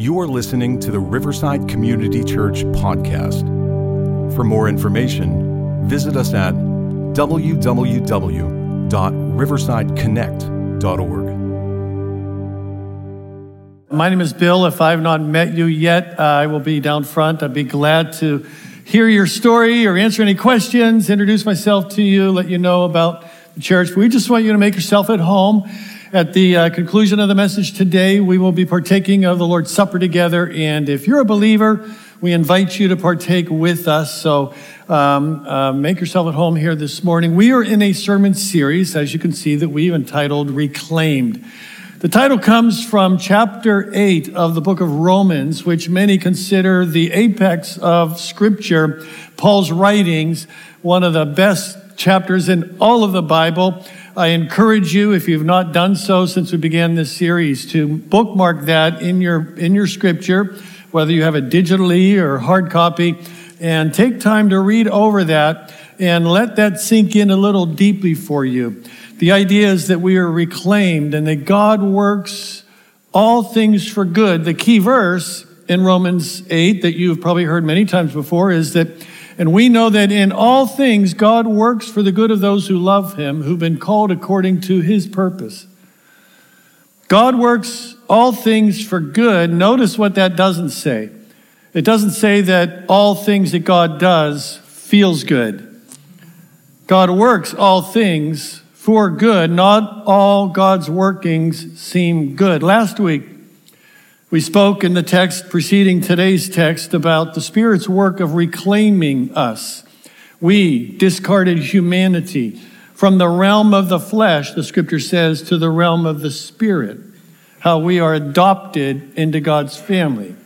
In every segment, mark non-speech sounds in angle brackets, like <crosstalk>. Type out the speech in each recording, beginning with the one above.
You are listening to the Riverside Community Church podcast. For more information, visit us at www.riversideconnect.org. My name is Bill. If I have not met you yet, uh, I will be down front. I'd be glad to hear your story or answer any questions, introduce myself to you, let you know about the church. We just want you to make yourself at home. At the uh, conclusion of the message today, we will be partaking of the Lord's Supper together. And if you're a believer, we invite you to partake with us. So um, uh, make yourself at home here this morning. We are in a sermon series, as you can see, that we've entitled Reclaimed. The title comes from chapter 8 of the book of Romans, which many consider the apex of Scripture, Paul's writings, one of the best chapters in all of the Bible. I encourage you, if you've not done so since we began this series, to bookmark that in your, in your scripture, whether you have it digitally or hard copy, and take time to read over that and let that sink in a little deeply for you. The idea is that we are reclaimed and that God works all things for good. The key verse in Romans 8 that you've probably heard many times before is that and we know that in all things, God works for the good of those who love him, who've been called according to his purpose. God works all things for good. Notice what that doesn't say. It doesn't say that all things that God does feels good. God works all things for good. Not all God's workings seem good. Last week, we spoke in the text preceding today's text about the Spirit's work of reclaiming us. We discarded humanity from the realm of the flesh, the scripture says, to the realm of the Spirit, how we are adopted into God's family.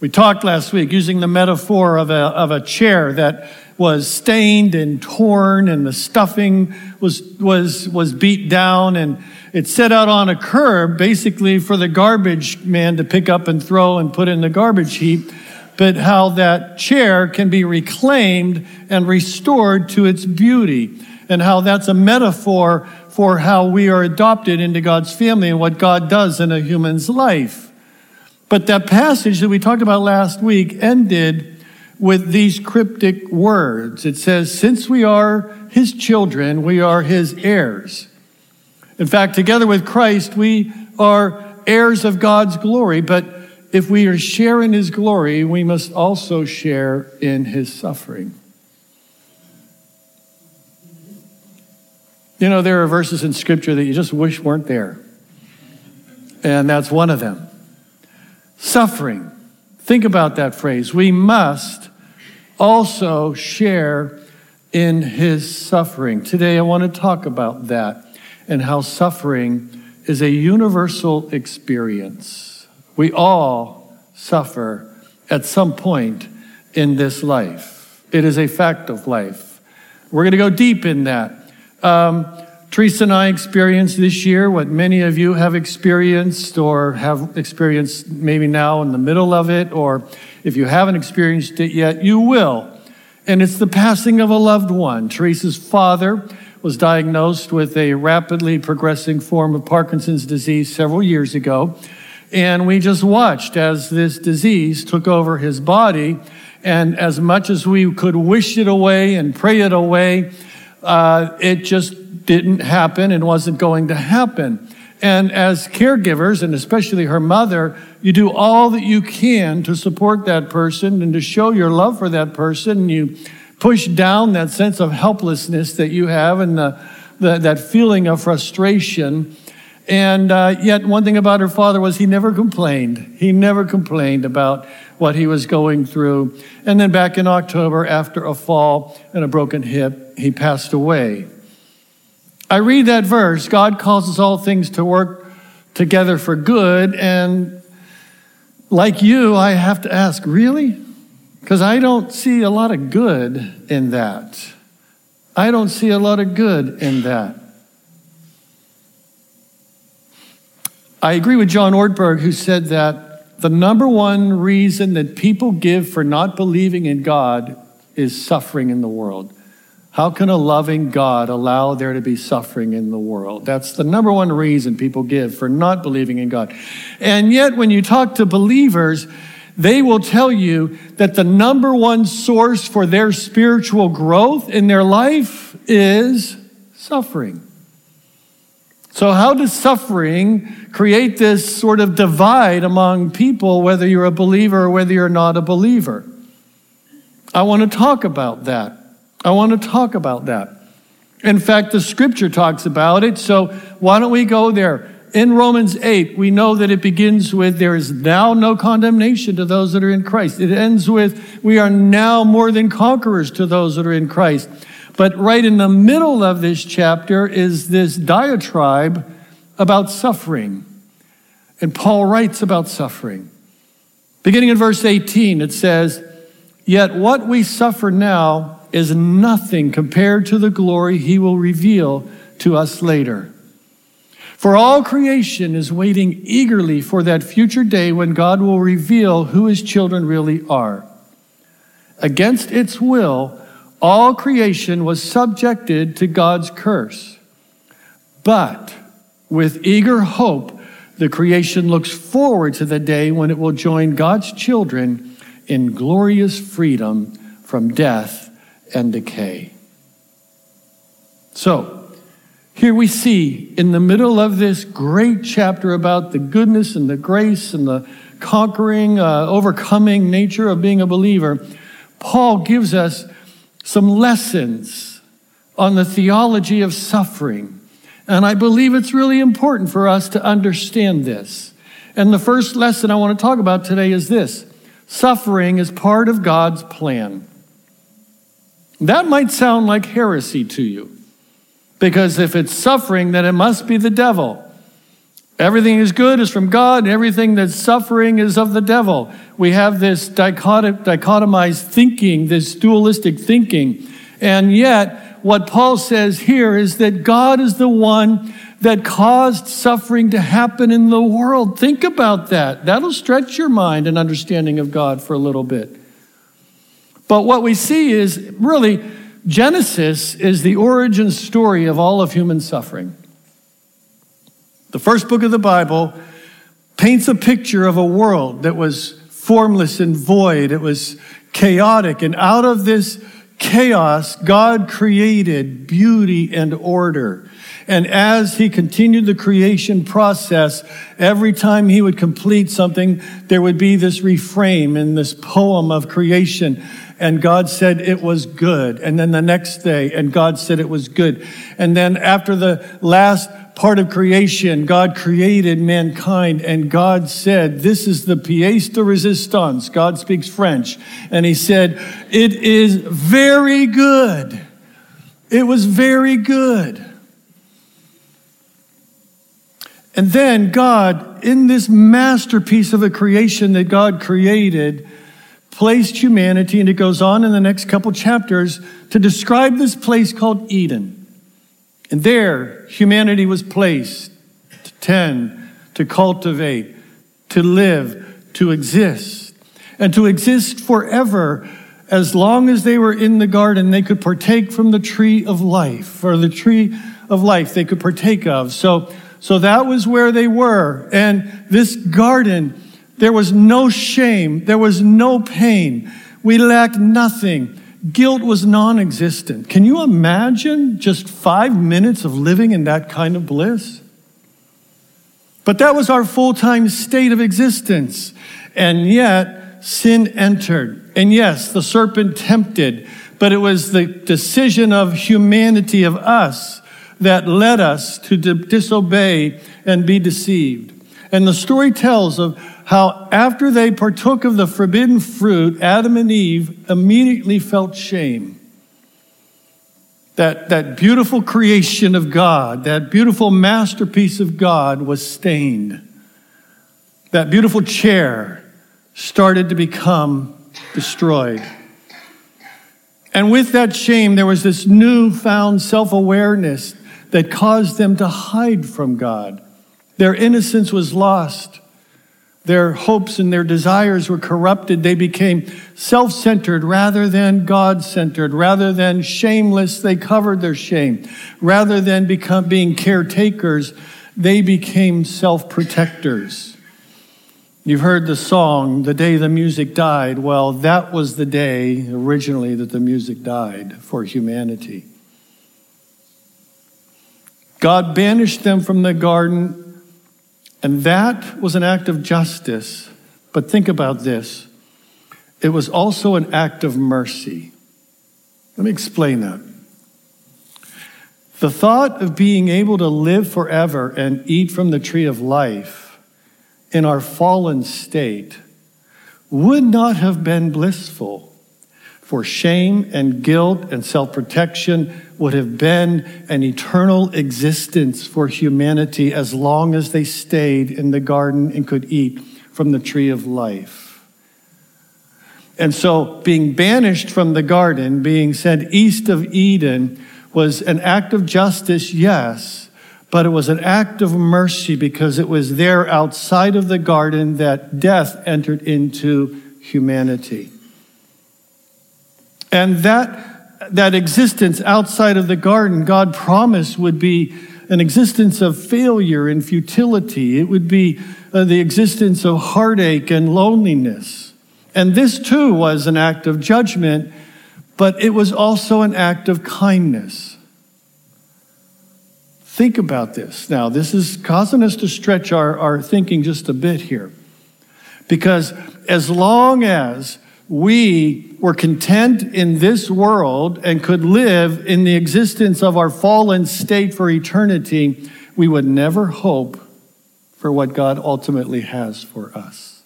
We talked last week using the metaphor of a, of a chair that was stained and torn and the stuffing was, was, was beat down and it set out on a curb basically for the garbage man to pick up and throw and put in the garbage heap, but how that chair can be reclaimed and restored to its beauty, and how that's a metaphor for how we are adopted into God's family and what God does in a human's life. But that passage that we talked about last week ended with these cryptic words. It says, Since we are his children, we are his heirs. In fact, together with Christ, we are heirs of God's glory, but if we are sharing his glory, we must also share in his suffering. You know, there are verses in Scripture that you just wish weren't there. And that's one of them. Suffering. Think about that phrase. We must also share in his suffering. Today, I want to talk about that and how suffering is a universal experience. We all suffer at some point in this life. It is a fact of life. We're going to go deep in that. Um, Teresa and I experienced this year what many of you have experienced or have experienced maybe now in the middle of it, or if you haven't experienced it yet, you will. And it's the passing of a loved one. Teresa's father was diagnosed with a rapidly progressing form of Parkinson's disease several years ago. And we just watched as this disease took over his body. And as much as we could wish it away and pray it away, uh, it just didn't happen and wasn't going to happen. And as caregivers, and especially her mother, you do all that you can to support that person and to show your love for that person. You push down that sense of helplessness that you have and the, the, that feeling of frustration. And uh, yet, one thing about her father was he never complained. He never complained about what he was going through. And then back in October, after a fall and a broken hip, he passed away. I read that verse God causes all things to work together for good. And like you, I have to ask, really? Because I don't see a lot of good in that. I don't see a lot of good in that. I agree with John Ortberg, who said that the number one reason that people give for not believing in God is suffering in the world. How can a loving God allow there to be suffering in the world? That's the number one reason people give for not believing in God. And yet, when you talk to believers, they will tell you that the number one source for their spiritual growth in their life is suffering. So, how does suffering create this sort of divide among people, whether you're a believer or whether you're not a believer? I want to talk about that. I want to talk about that. In fact, the scripture talks about it, so why don't we go there? In Romans 8, we know that it begins with, There is now no condemnation to those that are in Christ. It ends with, We are now more than conquerors to those that are in Christ. But right in the middle of this chapter is this diatribe about suffering. And Paul writes about suffering. Beginning in verse 18, it says, Yet what we suffer now is nothing compared to the glory he will reveal to us later. For all creation is waiting eagerly for that future day when God will reveal who his children really are. Against its will, all creation was subjected to God's curse. But with eager hope, the creation looks forward to the day when it will join God's children in glorious freedom from death and decay. So, here we see in the middle of this great chapter about the goodness and the grace and the conquering, uh, overcoming nature of being a believer, Paul gives us some lessons on the theology of suffering. And I believe it's really important for us to understand this. And the first lesson I want to talk about today is this suffering is part of God's plan. That might sound like heresy to you, because if it's suffering, then it must be the devil. Everything is good is from God, and everything that's suffering is of the devil. We have this dichotomized thinking, this dualistic thinking. And yet, what Paul says here is that God is the one that caused suffering to happen in the world. Think about that. That'll stretch your mind and understanding of God for a little bit. But what we see is really, Genesis is the origin story of all of human suffering. The first book of the Bible paints a picture of a world that was formless and void. It was chaotic. And out of this chaos, God created beauty and order. And as he continued the creation process, every time he would complete something, there would be this refrain in this poem of creation. And God said it was good. And then the next day, and God said it was good. And then after the last part of creation, God created mankind, and God said, This is the pièce de résistance. God speaks French. And He said, It is very good. It was very good. And then God, in this masterpiece of a creation that God created, placed humanity, and it goes on in the next couple chapters to describe this place called Eden. And there, humanity was placed to tend, to cultivate, to live, to exist, and to exist forever. As long as they were in the garden, they could partake from the tree of life, or the tree of life they could partake of. So, so that was where they were. And this garden, there was no shame, there was no pain. We lacked nothing. Guilt was non existent. Can you imagine just five minutes of living in that kind of bliss? But that was our full time state of existence. And yet, sin entered. And yes, the serpent tempted, but it was the decision of humanity, of us, that led us to disobey and be deceived. And the story tells of how after they partook of the forbidden fruit, Adam and Eve immediately felt shame. That, that beautiful creation of God, that beautiful masterpiece of God was stained. That beautiful chair started to become destroyed. And with that shame, there was this newfound self awareness that caused them to hide from God. Their innocence was lost. Their hopes and their desires were corrupted. They became self centered rather than God centered. Rather than shameless, they covered their shame. Rather than become, being caretakers, they became self protectors. You've heard the song, The Day the Music Died. Well, that was the day originally that the music died for humanity. God banished them from the garden, and that was an act of justice. But think about this it was also an act of mercy. Let me explain that. The thought of being able to live forever and eat from the tree of life in our fallen state would not have been blissful for shame and guilt and self protection would have been an eternal existence for humanity as long as they stayed in the garden and could eat from the tree of life. And so, being banished from the garden, being sent east of Eden, was an act of justice, yes, but it was an act of mercy because it was there outside of the garden that death entered into humanity. And that, that existence outside of the garden, God promised would be an existence of failure and futility. It would be uh, the existence of heartache and loneliness. And this too was an act of judgment, but it was also an act of kindness. Think about this. Now, this is causing us to stretch our, our thinking just a bit here. Because as long as we were content in this world and could live in the existence of our fallen state for eternity, we would never hope for what God ultimately has for us.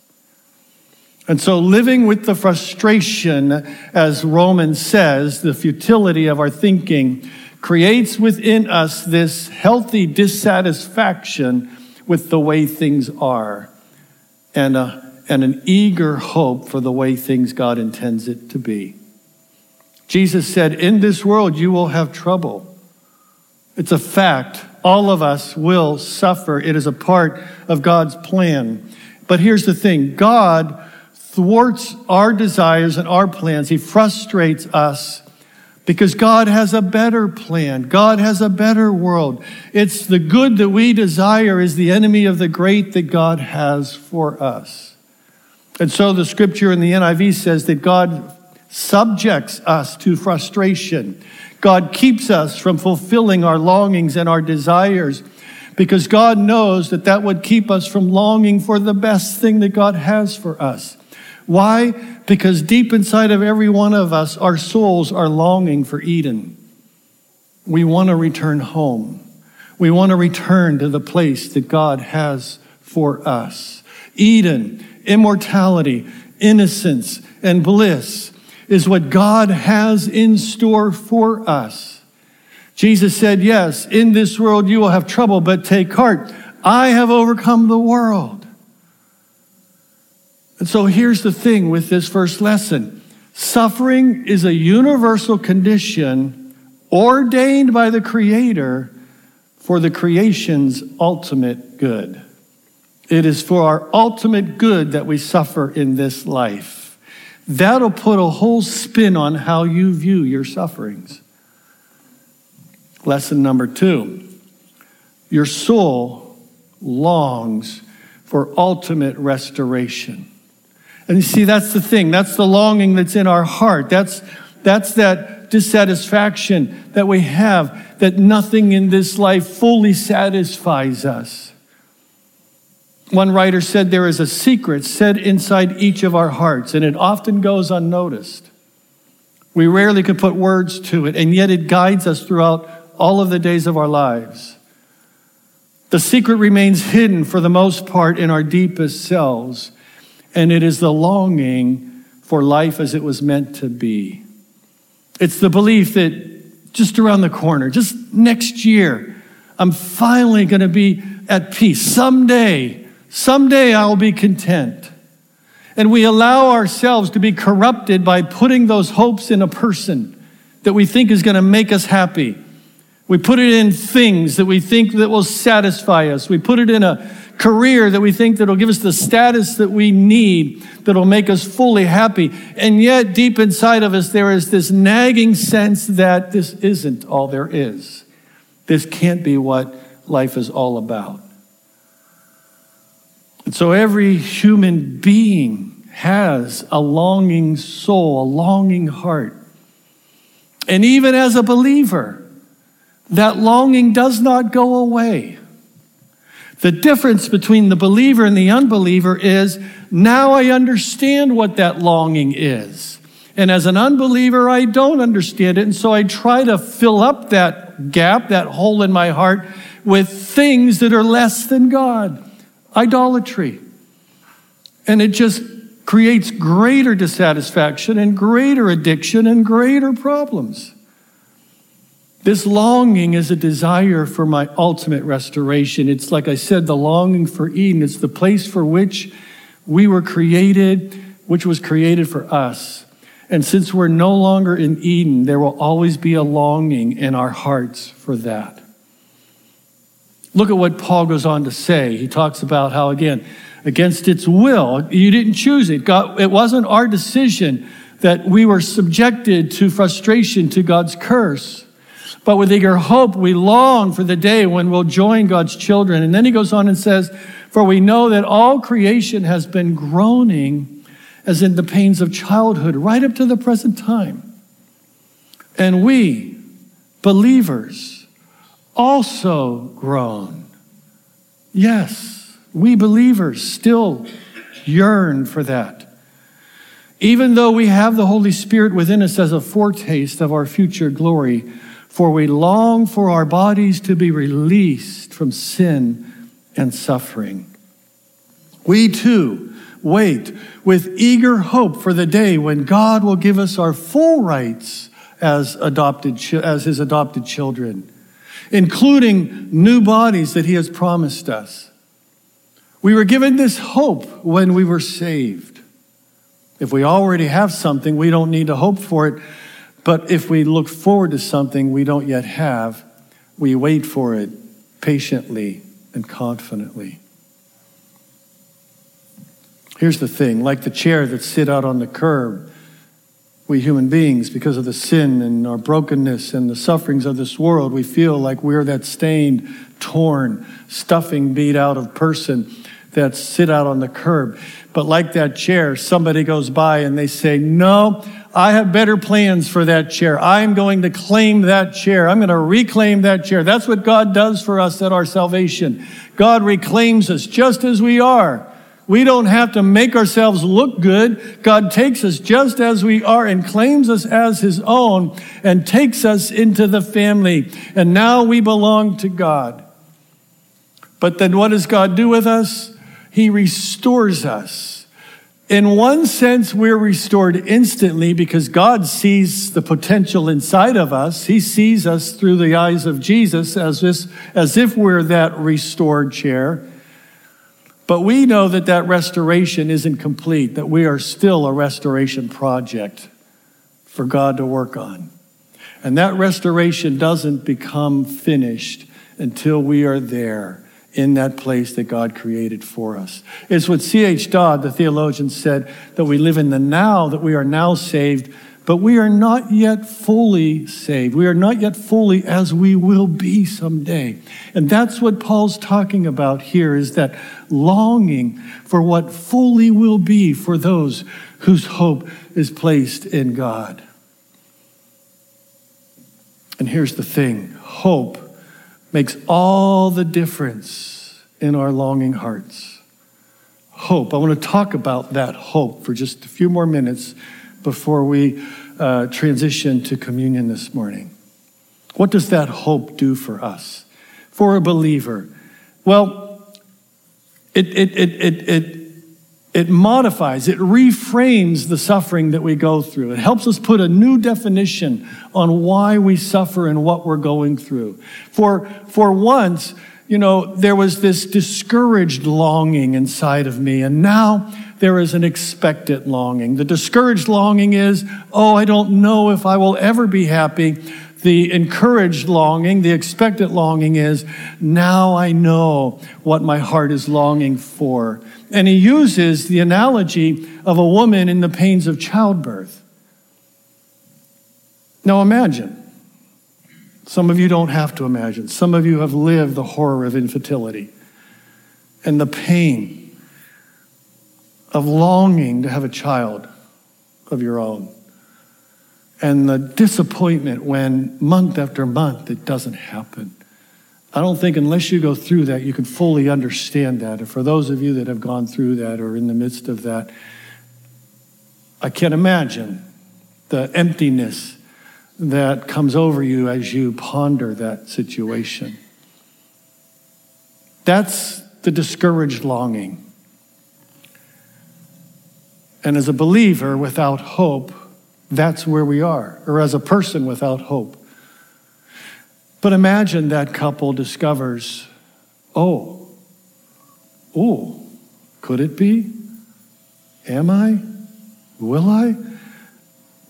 And so, living with the frustration, as Romans says, the futility of our thinking, creates within us this healthy dissatisfaction with the way things are. And a and an eager hope for the way things God intends it to be. Jesus said, In this world you will have trouble. It's a fact. All of us will suffer. It is a part of God's plan. But here's the thing God thwarts our desires and our plans, He frustrates us because God has a better plan. God has a better world. It's the good that we desire is the enemy of the great that God has for us. And so the scripture in the NIV says that God subjects us to frustration. God keeps us from fulfilling our longings and our desires because God knows that that would keep us from longing for the best thing that God has for us. Why? Because deep inside of every one of us, our souls are longing for Eden. We want to return home. We want to return to the place that God has for us. Eden immortality, innocence, and bliss is what God has in store for us. Jesus said, Yes, in this world you will have trouble, but take heart. I have overcome the world. And so here's the thing with this first lesson suffering is a universal condition ordained by the Creator for the creation's ultimate good. It is for our ultimate good that we suffer in this life. That'll put a whole spin on how you view your sufferings. Lesson number two your soul longs for ultimate restoration. And you see, that's the thing. That's the longing that's in our heart. That's, that's that dissatisfaction that we have, that nothing in this life fully satisfies us. One writer said there is a secret set inside each of our hearts, and it often goes unnoticed. We rarely can put words to it, and yet it guides us throughout all of the days of our lives. The secret remains hidden for the most part in our deepest selves, and it is the longing for life as it was meant to be. It's the belief that just around the corner, just next year, I'm finally going to be at peace. Someday, Someday I'll be content. And we allow ourselves to be corrupted by putting those hopes in a person that we think is going to make us happy. We put it in things that we think that will satisfy us. We put it in a career that we think that'll give us the status that we need, that'll make us fully happy. And yet, deep inside of us, there is this nagging sense that this isn't all there is. This can't be what life is all about. And so, every human being has a longing soul, a longing heart. And even as a believer, that longing does not go away. The difference between the believer and the unbeliever is now I understand what that longing is. And as an unbeliever, I don't understand it. And so I try to fill up that gap, that hole in my heart, with things that are less than God idolatry. And it just creates greater dissatisfaction and greater addiction and greater problems. This longing is a desire for my ultimate restoration. It's like I said, the longing for Eden. It's the place for which we were created, which was created for us. And since we're no longer in Eden, there will always be a longing in our hearts for that. Look at what Paul goes on to say. He talks about how, again, against its will, you didn't choose it. God, it wasn't our decision that we were subjected to frustration, to God's curse. But with eager hope, we long for the day when we'll join God's children. And then he goes on and says, For we know that all creation has been groaning as in the pains of childhood right up to the present time. And we, believers, also groan. Yes, we believers still yearn for that. Even though we have the Holy Spirit within us as a foretaste of our future glory, for we long for our bodies to be released from sin and suffering. We too wait with eager hope for the day when God will give us our full rights as adopted as his adopted children, including new bodies that he has promised us. We were given this hope when we were saved. If we already have something, we don't need to hope for it but if we look forward to something we don't yet have, we wait for it patiently and confidently. Here's the thing like the chair that sit out on the curb, we human beings, because of the sin and our brokenness and the sufferings of this world, we feel like we're that stained, torn, stuffing beat out of person that sit out on the curb. But like that chair, somebody goes by and they say, No, I have better plans for that chair. I'm going to claim that chair. I'm going to reclaim that chair. That's what God does for us at our salvation. God reclaims us just as we are. We don't have to make ourselves look good. God takes us just as we are and claims us as his own and takes us into the family. And now we belong to God. But then what does God do with us? He restores us. In one sense, we're restored instantly because God sees the potential inside of us. He sees us through the eyes of Jesus as, this, as if we're that restored chair. But we know that that restoration isn't complete, that we are still a restoration project for God to work on. And that restoration doesn't become finished until we are there in that place that God created for us. It's what C.H. Dodd, the theologian, said that we live in the now, that we are now saved, but we are not yet fully saved. We are not yet fully as we will be someday. And that's what Paul's talking about here is that longing for what fully will be for those whose hope is placed in God. And here's the thing hope makes all the difference in our longing hearts. Hope. I want to talk about that hope for just a few more minutes before we uh, transition to communion this morning. What does that hope do for us? For a believer? Well, it, it, it, it, it it modifies, it reframes the suffering that we go through. It helps us put a new definition on why we suffer and what we're going through. For, for once, you know, there was this discouraged longing inside of me, and now there is an expectant longing. The discouraged longing is, oh, I don't know if I will ever be happy. The encouraged longing, the expectant longing is, now I know what my heart is longing for. And he uses the analogy of a woman in the pains of childbirth. Now imagine. Some of you don't have to imagine. Some of you have lived the horror of infertility and the pain of longing to have a child of your own and the disappointment when month after month it doesn't happen. I don't think unless you go through that, you can fully understand that. And for those of you that have gone through that or in the midst of that, I can't imagine the emptiness that comes over you as you ponder that situation. That's the discouraged longing. And as a believer without hope, that's where we are, or as a person without hope. But imagine that couple discovers, oh, oh, could it be? Am I? Will I?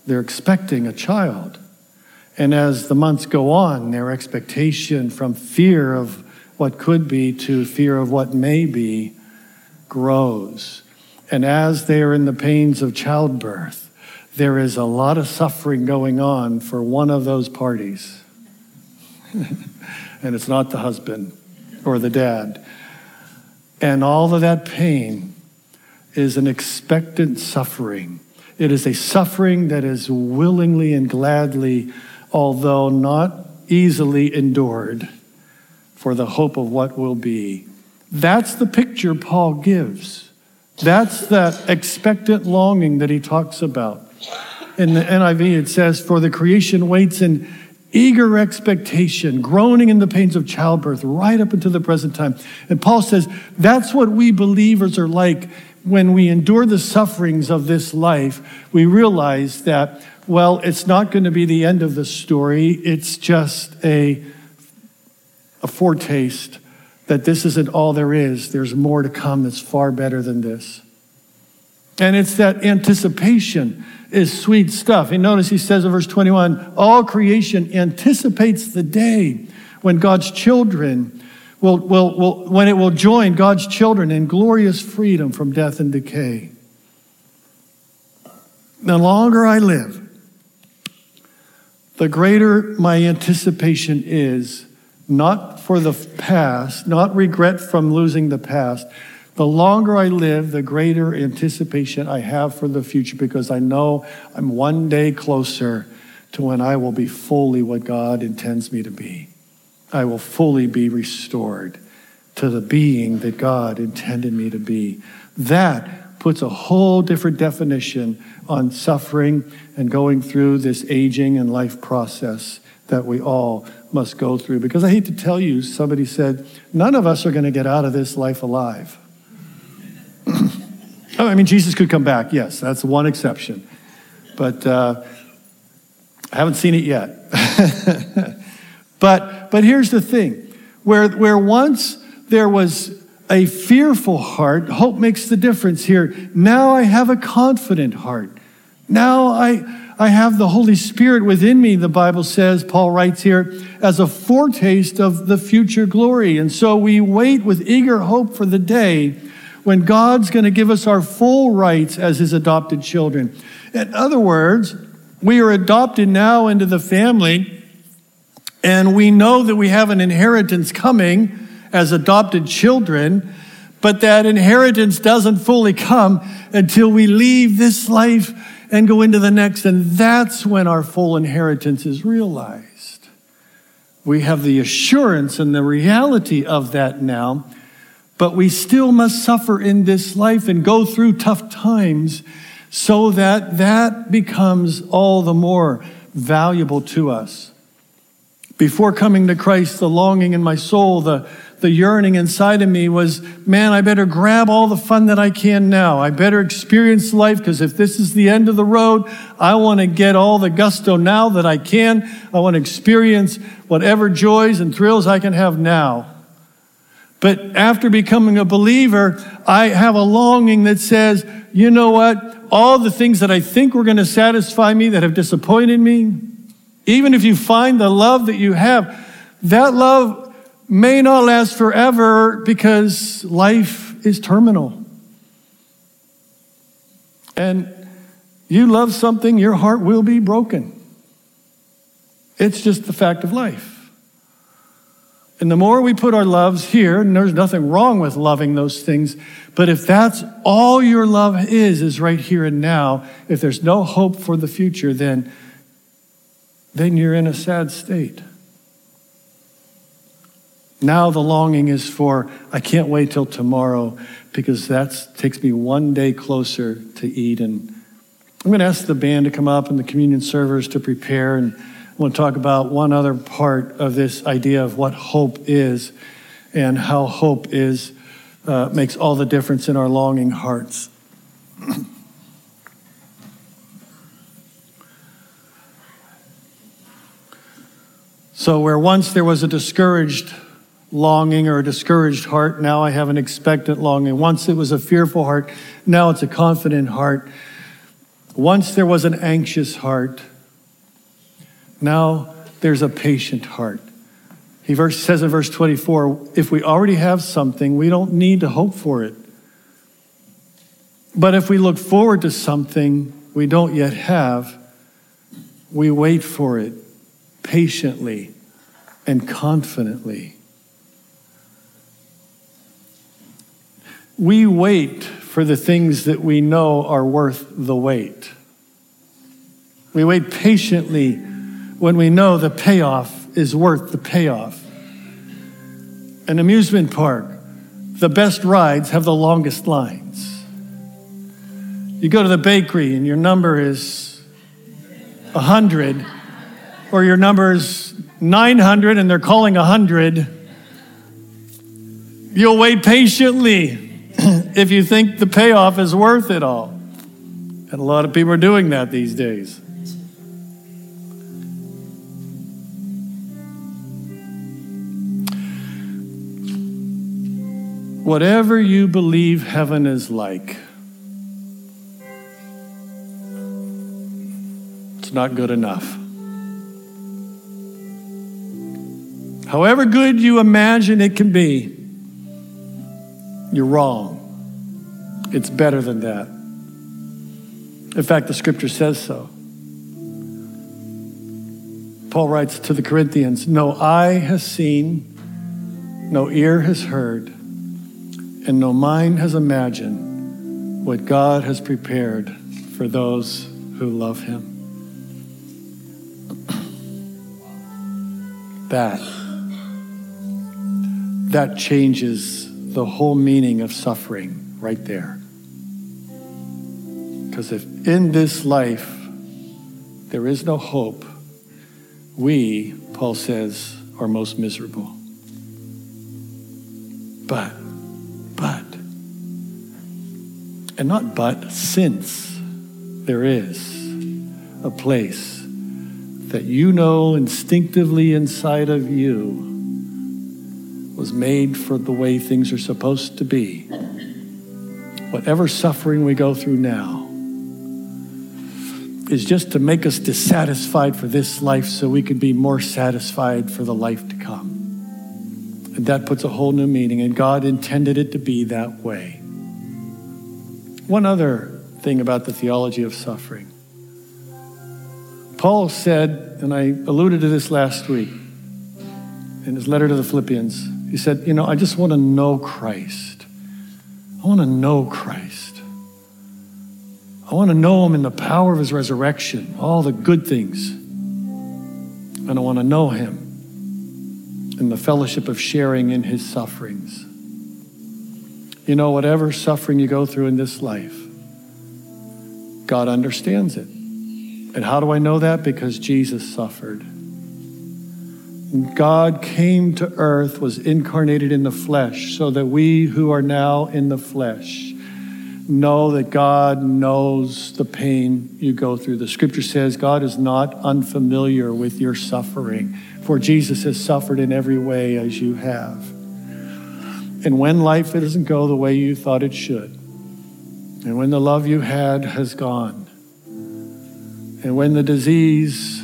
They're expecting a child. And as the months go on, their expectation from fear of what could be to fear of what may be grows. And as they are in the pains of childbirth, there is a lot of suffering going on for one of those parties. <laughs> and it's not the husband or the dad. And all of that pain is an expectant suffering. It is a suffering that is willingly and gladly, although not easily endured, for the hope of what will be. That's the picture Paul gives. That's that expectant longing that he talks about. In the NIV, it says, For the creation waits in eager expectation, groaning in the pains of childbirth, right up until the present time. And Paul says, That's what we believers are like when we endure the sufferings of this life. We realize that, well, it's not going to be the end of the story, it's just a, a foretaste that this isn't all there is. There's more to come that's far better than this. And it's that anticipation is sweet stuff. And notice he says in verse 21 all creation anticipates the day when God's children will, will, will, when it will join God's children in glorious freedom from death and decay. The longer I live, the greater my anticipation is, not for the past, not regret from losing the past, the longer I live, the greater anticipation I have for the future because I know I'm one day closer to when I will be fully what God intends me to be. I will fully be restored to the being that God intended me to be. That puts a whole different definition on suffering and going through this aging and life process that we all must go through. Because I hate to tell you, somebody said, none of us are going to get out of this life alive. <clears throat> oh, I mean, Jesus could come back. Yes, that's one exception. But uh, I haven't seen it yet. <laughs> but, but here's the thing where, where once there was a fearful heart, hope makes the difference here. Now I have a confident heart. Now I, I have the Holy Spirit within me, the Bible says, Paul writes here, as a foretaste of the future glory. And so we wait with eager hope for the day when God's going to give us our full rights as his adopted children. In other words, we are adopted now into the family, and we know that we have an inheritance coming as adopted children, but that inheritance doesn't fully come until we leave this life and go into the next, and that's when our full inheritance is realized. We have the assurance and the reality of that now but we still must suffer in this life and go through tough times so that that becomes all the more valuable to us. Before coming to Christ, the longing in my soul, the, the yearning inside of me was, man, I better grab all the fun that I can now. I better experience life because if this is the end of the road, I want to get all the gusto now that I can. I want to experience whatever joys and thrills I can have now. But after becoming a believer, I have a longing that says, you know what? All the things that I think were going to satisfy me that have disappointed me, Even if you find the love that you have, that love may not last forever because life is terminal. And you love something, your heart will be broken. It's just the fact of life. And the more we put our loves here, and there's nothing wrong with loving those things, but if that's all your love is, is right here and now, if there's no hope for the future, then, then you're in a sad state. Now the longing is for, I can't wait till tomorrow because that takes me one day closer to Eden. I'm going to ask the band to come up and the communion servers to prepare and I want to talk about one other part of this idea of what hope is and how hope is uh, makes all the difference in our longing hearts. <clears throat> so, where once there was a discouraged longing or a discouraged heart, now I have an expectant longing. Once it was a fearful heart, now it's a confident heart. Once there was an anxious heart, now there's a patient heart. He verse, says in verse 24 if we already have something, we don't need to hope for it. But if we look forward to something we don't yet have, we wait for it patiently and confidently. We wait for the things that we know are worth the wait. We wait patiently when we know the payoff is worth the payoff. An amusement park, the best rides have the longest lines. You go to the bakery and your number is 100, or your number is 900 and they're calling 100. You'll wait patiently if you think the payoff is worth it all. And a lot of people are doing that these days. Whatever you believe heaven is like, it's not good enough. However good you imagine it can be, you're wrong. It's better than that. In fact, the scripture says so. Paul writes to the Corinthians No eye has seen, no ear has heard and no mind has imagined what God has prepared for those who love Him. That, that changes the whole meaning of suffering right there. Because if in this life there is no hope, we, Paul says, are most miserable. But but, and not but, since there is a place that you know instinctively inside of you was made for the way things are supposed to be. Whatever suffering we go through now is just to make us dissatisfied for this life so we can be more satisfied for the life to come. And that puts a whole new meaning, and God intended it to be that way. One other thing about the theology of suffering. Paul said, and I alluded to this last week in his letter to the Philippians, he said, You know, I just want to know Christ. I want to know Christ. I want to know him in the power of his resurrection, all the good things. And I want to know him in the fellowship of sharing in his sufferings. You know, whatever suffering you go through in this life, God understands it. And how do I know that? Because Jesus suffered. God came to earth, was incarnated in the flesh, so that we who are now in the flesh know that God knows the pain you go through. The scripture says God is not unfamiliar with your suffering, for Jesus has suffered in every way as you have. And when life doesn't go the way you thought it should, and when the love you had has gone, and when the disease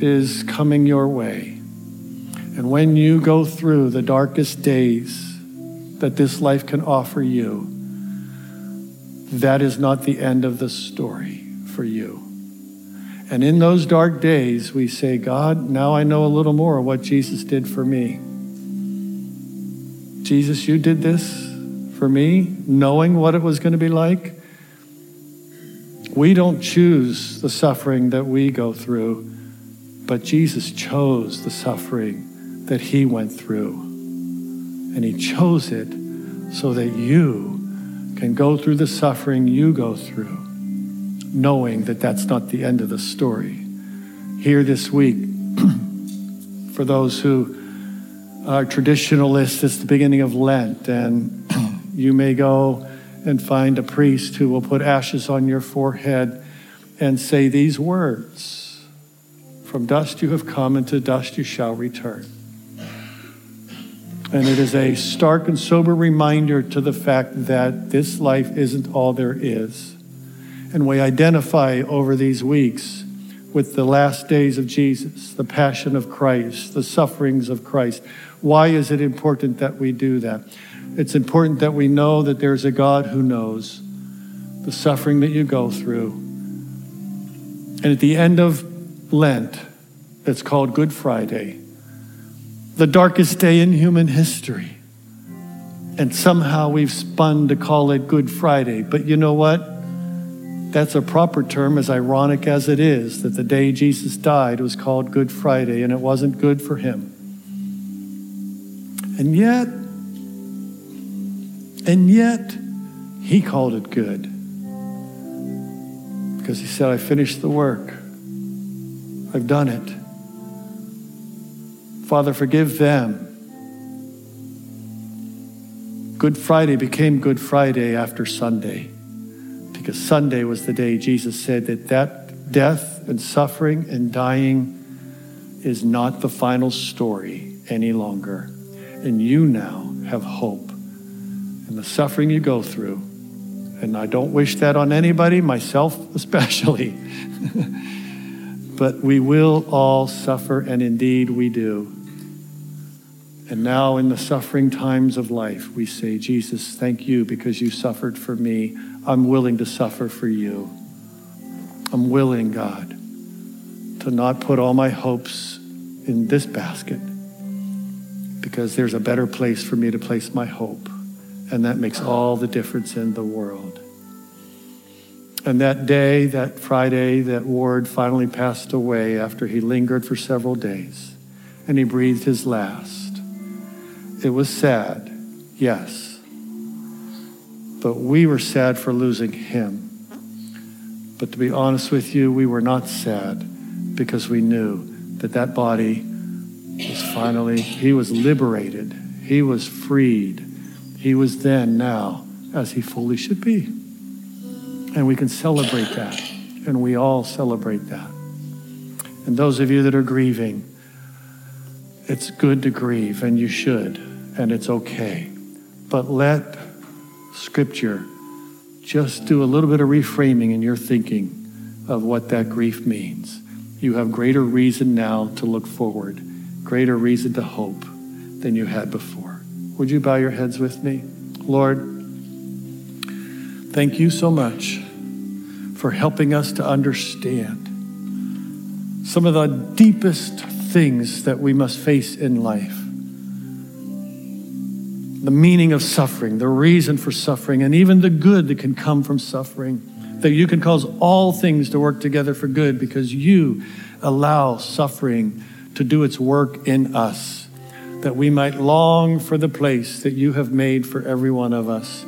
is coming your way. And when you go through the darkest days that this life can offer you, that is not the end of the story for you. And in those dark days, we say, God, now I know a little more what Jesus did for me. Jesus, you did this for me, knowing what it was going to be like. We don't choose the suffering that we go through, but Jesus chose the suffering that he went through. And he chose it so that you can go through the suffering you go through, knowing that that's not the end of the story. Here this week, <clears throat> for those who are traditionalists, it's the beginning of Lent, and <clears throat> you may go and find a priest who will put ashes on your forehead and say these words From dust you have come, and to dust you shall return. And it is a stark and sober reminder to the fact that this life isn't all there is. And we identify over these weeks with the last days of Jesus, the passion of Christ, the sufferings of Christ. Why is it important that we do that? It's important that we know that there's a God who knows the suffering that you go through. And at the end of Lent, it's called Good Friday the darkest day in human history. And somehow we've spun to call it Good Friday. But you know what? That's a proper term, as ironic as it is, that the day Jesus died was called Good Friday, and it wasn't good for him. And yet, and yet, he called it good. Because he said, I finished the work. I've done it. Father, forgive them. Good Friday became Good Friday after Sunday because Sunday was the day Jesus said that that death and suffering and dying is not the final story any longer. And you now have hope in the suffering you go through. And I don't wish that on anybody, myself especially. <laughs> but we will all suffer, and indeed we do. And now, in the suffering times of life, we say, Jesus, thank you because you suffered for me. I'm willing to suffer for you. I'm willing, God, to not put all my hopes in this basket because there's a better place for me to place my hope. And that makes all the difference in the world. And that day, that Friday, that Ward finally passed away after he lingered for several days and he breathed his last. It was sad, yes. But we were sad for losing him. But to be honest with you, we were not sad because we knew that that body was finally, he was liberated, he was freed, he was then, now, as he fully should be. And we can celebrate that. And we all celebrate that. And those of you that are grieving, it's good to grieve, and you should, and it's okay. But let Scripture just do a little bit of reframing in your thinking of what that grief means. You have greater reason now to look forward, greater reason to hope than you had before. Would you bow your heads with me? Lord, thank you so much for helping us to understand some of the deepest things that we must face in life. The meaning of suffering, the reason for suffering, and even the good that can come from suffering. That you can cause all things to work together for good because you allow suffering to do its work in us, that we might long for the place that you have made for every one of us.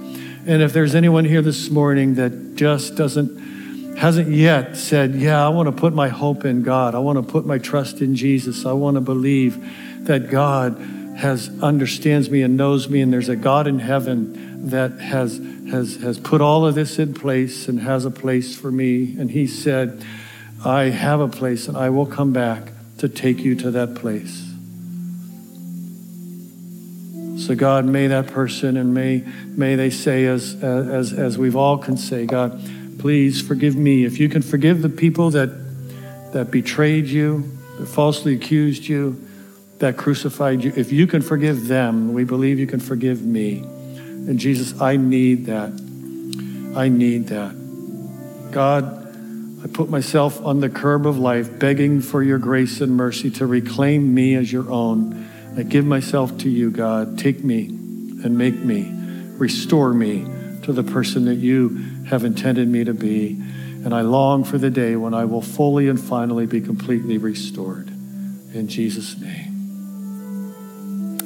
And if there's anyone here this morning that just doesn't, hasn't yet said, Yeah, I want to put my hope in God, I want to put my trust in Jesus, I want to believe that God has understands me and knows me, and there's a God in heaven that has has has put all of this in place and has a place for me. And He said, I have a place, and I will come back to take you to that place. So God, may that person and may may they say as as as we've all can say, God, please forgive me. If you can forgive the people that that betrayed you, that falsely accused you, that crucified you. If you can forgive them, we believe you can forgive me. And Jesus, I need that. I need that. God, I put myself on the curb of life, begging for your grace and mercy to reclaim me as your own. I give myself to you, God. Take me and make me, restore me to the person that you have intended me to be. And I long for the day when I will fully and finally be completely restored. In Jesus' name,